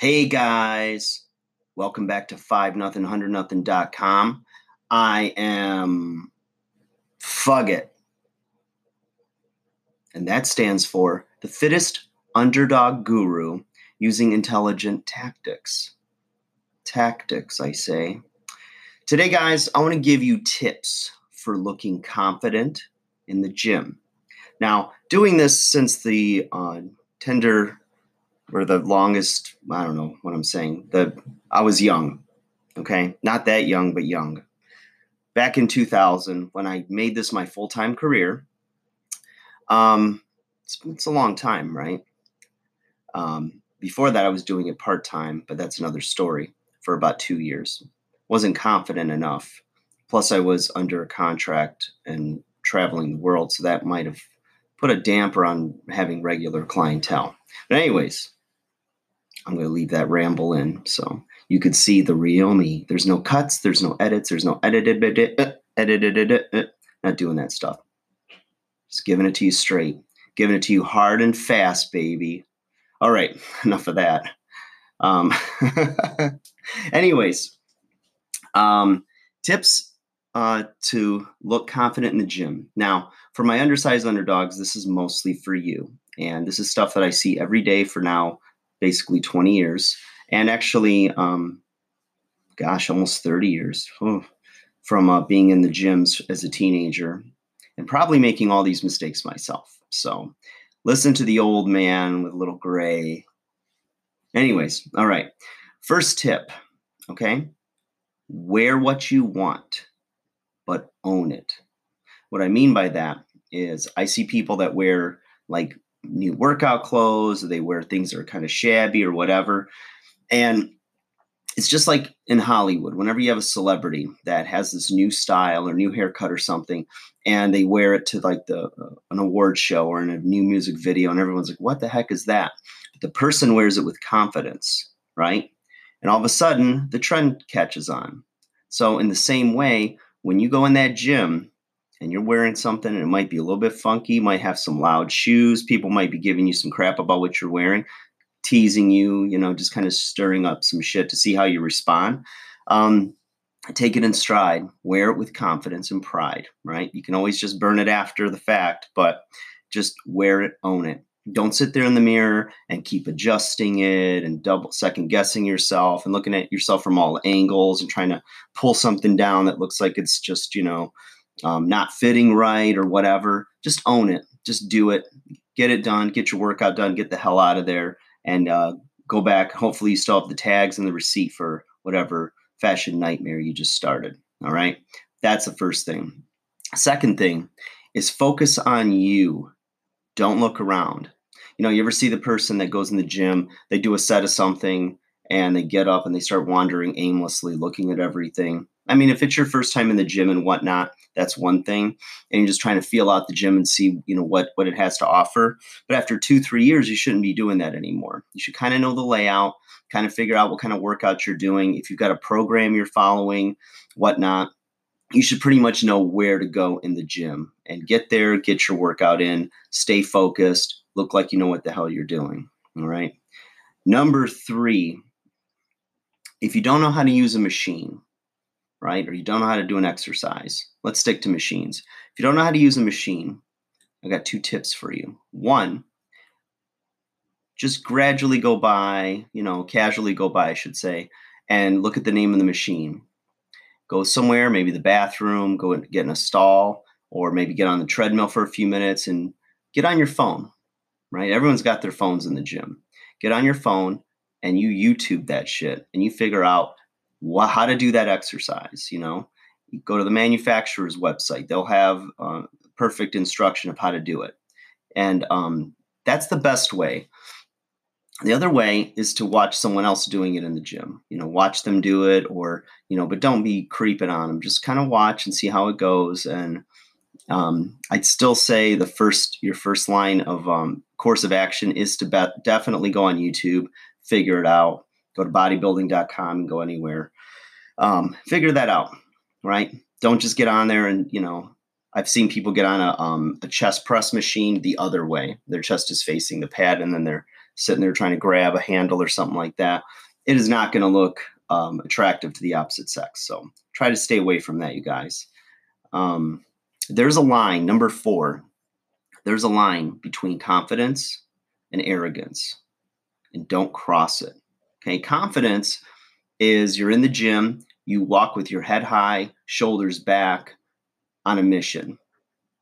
Hey guys, welcome back to 5 nothing 100 nothing.com. I am Fugget. And that stands for the fittest underdog guru using intelligent tactics. Tactics, I say. Today, guys, I want to give you tips for looking confident in the gym. Now, doing this since the uh, tender or the longest, I don't know what I'm saying, the I was young, okay? Not that young, but young. Back in 2000, when I made this my full time career, um, it's, it's, a long time, right? Um, before that, I was doing it part time, but that's another story for about two years. Wasn't confident enough. Plus, I was under a contract and traveling the world, so that might have put a damper on having regular clientele. But, anyways, I'm going to leave that ramble in so you could see the real me. There's no cuts, there's no edits, there's no edited, edited, edited, not doing that stuff. Just giving it to you straight, giving it to you hard and fast, baby. All right, enough of that. Um, anyways, um, tips uh, to look confident in the gym. Now, for my undersized underdogs, this is mostly for you. And this is stuff that I see every day for now, basically 20 years. And actually, um, gosh, almost 30 years oh, from uh, being in the gyms as a teenager and probably making all these mistakes myself. So listen to the old man with little gray. Anyways, all right. First tip, okay? Wear what you want, but own it. What I mean by that is I see people that wear like new workout clothes, or they wear things that are kind of shabby or whatever. And it's just like in Hollywood, whenever you have a celebrity that has this new style or new haircut or something, and they wear it to like the uh, an award show or in a new music video, and everyone's like, "What the heck is that?" But the person wears it with confidence, right? And all of a sudden, the trend catches on. So, in the same way, when you go in that gym and you're wearing something and it might be a little bit funky, might have some loud shoes, people might be giving you some crap about what you're wearing, teasing you, you know, just kind of stirring up some shit to see how you respond. Um, take it in stride, wear it with confidence and pride, right? You can always just burn it after the fact, but just wear it, own it. Don't sit there in the mirror and keep adjusting it and double second guessing yourself and looking at yourself from all angles and trying to pull something down that looks like it's just, you know, um, not fitting right or whatever, just own it. Just do it. Get it done. Get your workout done. Get the hell out of there and uh, go back. Hopefully, you still have the tags and the receipt for whatever fashion nightmare you just started. All right. That's the first thing. Second thing is focus on you. Don't look around. You know, you ever see the person that goes in the gym, they do a set of something and they get up and they start wandering aimlessly, looking at everything. I mean, if it's your first time in the gym and whatnot, that's one thing. And you're just trying to feel out the gym and see, you know, what what it has to offer. But after two, three years, you shouldn't be doing that anymore. You should kind of know the layout, kind of figure out what kind of workout you're doing. If you've got a program you're following, whatnot, you should pretty much know where to go in the gym and get there, get your workout in, stay focused, look like you know what the hell you're doing. All right. Number three, if you don't know how to use a machine, right? Or you don't know how to do an exercise. Let's stick to machines. If you don't know how to use a machine, I've got two tips for you. One, just gradually go by, you know, casually go by, I should say, and look at the name of the machine. Go somewhere, maybe the bathroom, go and get in a stall, or maybe get on the treadmill for a few minutes and get on your phone, right? Everyone's got their phones in the gym. Get on your phone and you YouTube that shit and you figure out wh- how to do that exercise. You know, go to the manufacturer's website; they'll have uh, perfect instruction of how to do it, and um, that's the best way. The other way is to watch someone else doing it in the gym. You know, watch them do it, or you know, but don't be creeping on them. Just kind of watch and see how it goes. And um, I'd still say the first, your first line of um, course of action is to be- definitely go on YouTube, figure it out, Go to bodybuilding.com and go anywhere. Um, figure that out, right? Don't just get on there and, you know, I've seen people get on a, um, a chest press machine the other way. Their chest is facing the pad and then they're sitting there trying to grab a handle or something like that, it is not going to look um, attractive to the opposite sex. So try to stay away from that, you guys. Um, there's a line, number four, there's a line between confidence and arrogance, and don't cross it. Okay, confidence is you're in the gym, you walk with your head high, shoulders back on a mission,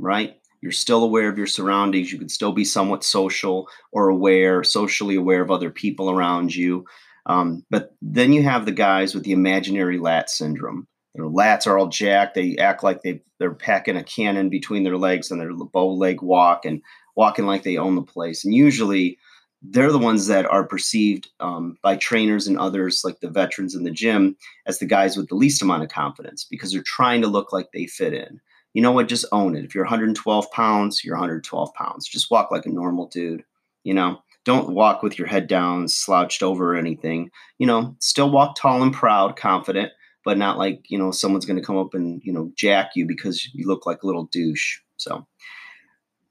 right? You're still aware of your surroundings. You can still be somewhat social or aware, socially aware of other people around you. Um, but then you have the guys with the imaginary lat syndrome. Their lats are all jacked. They act like they they're packing a cannon between their legs and their bow leg walk and walking like they own the place. And usually, they're the ones that are perceived um, by trainers and others, like the veterans in the gym, as the guys with the least amount of confidence because they're trying to look like they fit in. You know what? Just own it. If you're 112 pounds, you're 112 pounds. Just walk like a normal dude. You know, don't walk with your head down, slouched over or anything. You know, still walk tall and proud, confident, but not like, you know, someone's going to come up and, you know, jack you because you look like a little douche. So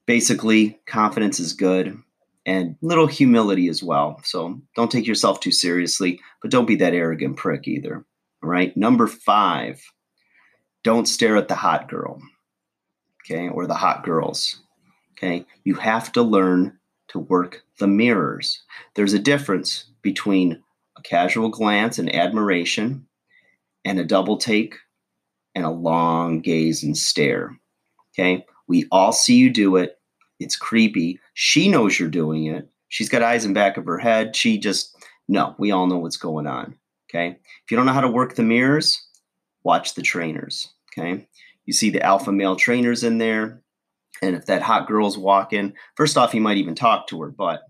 basically, confidence is good and little humility as well. So don't take yourself too seriously, but don't be that arrogant prick either. All right. Number five, don't stare at the hot girl. Okay. Or the hot girls. Okay. You have to learn to work the mirrors. There's a difference between a casual glance and admiration and a double take and a long gaze and stare. Okay. We all see you do it it's creepy. She knows you're doing it. She's got eyes in back of her head. She just no, we all know what's going on. Okay. If you don't know how to work the mirrors, watch the trainers. Okay. You see the alpha male trainers in there. And if that hot girl's walking, first off, he might even talk to her, but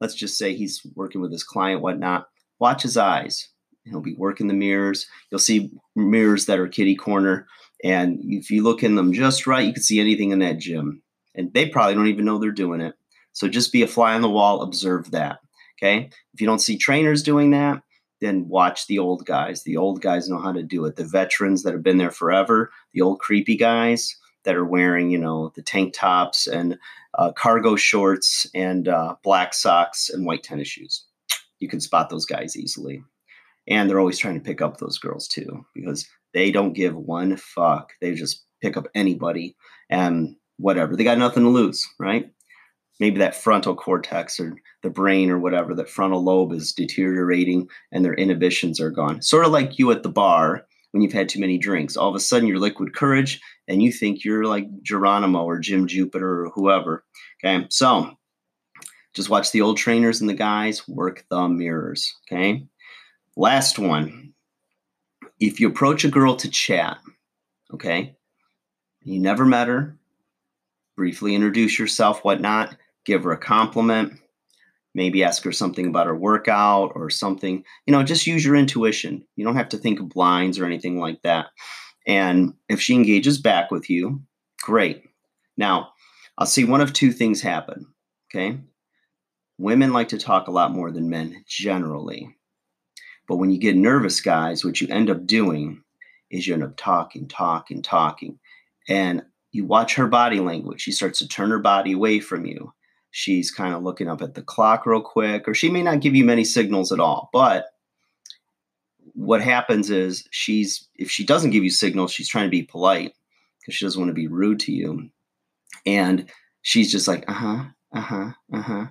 let's just say he's working with his client, whatnot. Watch his eyes. He'll be working the mirrors. You'll see mirrors that are kitty corner. And if you look in them just right, you can see anything in that gym and they probably don't even know they're doing it. So just be a fly on the wall, observe that. Okay. If you don't see trainers doing that, then watch the old guys. The old guys know how to do it. The veterans that have been there forever, the old creepy guys that are wearing, you know, the tank tops and uh, cargo shorts and uh, black socks and white tennis shoes. You can spot those guys easily. And they're always trying to pick up those girls too because they don't give one fuck. They just pick up anybody. And whatever. They got nothing to lose, right? Maybe that frontal cortex or the brain or whatever, that frontal lobe is deteriorating and their inhibitions are gone. Sort of like you at the bar when you've had too many drinks. All of a sudden, you're liquid courage and you think you're like Geronimo or Jim Jupiter or whoever. Okay. So just watch the old trainers and the guys work the mirrors. Okay. Last one. If you approach a girl to chat, okay, you never met her, briefly introduce yourself, whatnot, give her a compliment, maybe ask her something about her workout or something. You know, just use your intuition. You don't have to think of blinds or anything like that. And if she engages back with you, great. Now, I'll see one of two things happen. Okay. Women like to talk a lot more than men generally. But when you get nervous, guys, what you end up doing is you end up talking, talking, talking. And you watch her body language. She starts to turn her body away from you. She's kind of looking up at the clock real quick, or she may not give you many signals at all. But what happens is she's, if she doesn't give you signals, she's trying to be polite because she doesn't want to be rude to you. And she's just like, uh huh, uh huh, uh huh.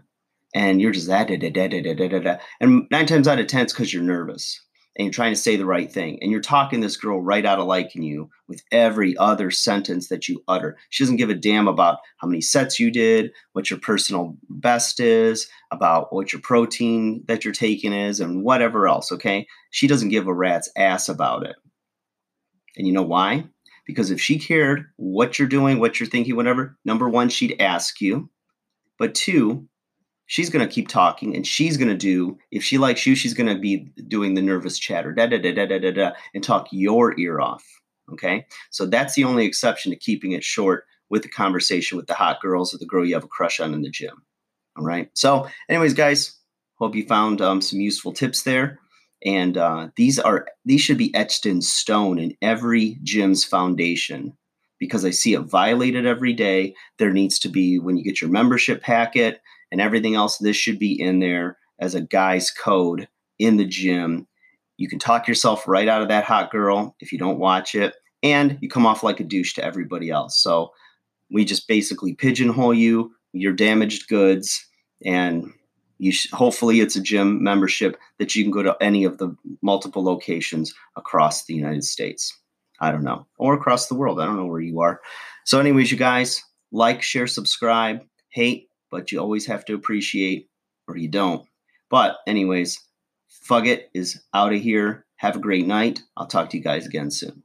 And you're just that, da, da, da, da, da, da, da. And nine times out of 10, it's because you're nervous and you're trying to say the right thing and you're talking this girl right out of liking you with every other sentence that you utter. She doesn't give a damn about how many sets you did what your personal best is about what your protein that you're taking is and whatever else okay? She doesn't give a rat's ass about it. And you know why? Because if she cared what you're doing what you're thinking whatever number one she'd ask you. But two she's going to keep talking and she's going to do if she likes you she's going to be doing the nervous chatter da da da da da da da and talk your ear off okay? So that's the only exception to keeping it short with the conversation with the hot girls or the girl you have a crush on in the gym all right? So anyways guys hope you found um, some useful tips there and uh, these are these should be etched in stone in every gym's foundation because i see it violated every day. There needs to be when you get your membership packet and everything else. This should be in there as a guy's code in the gym. You can talk yourself right out of that hot girl if you don't watch it, and you come off like a douche to everybody else. So we just basically pigeonhole you, your damaged goods, and you sh- hopefully it's a gym membership that you can go to any of the multiple locations across the United States. I don't know, or across the world. I don't know where you are. So, anyways, you guys like, share, subscribe, hate, but you always have to appreciate, or you don't. But, anyways, Fugget is out of here. Have a great night. I'll talk to you guys again soon.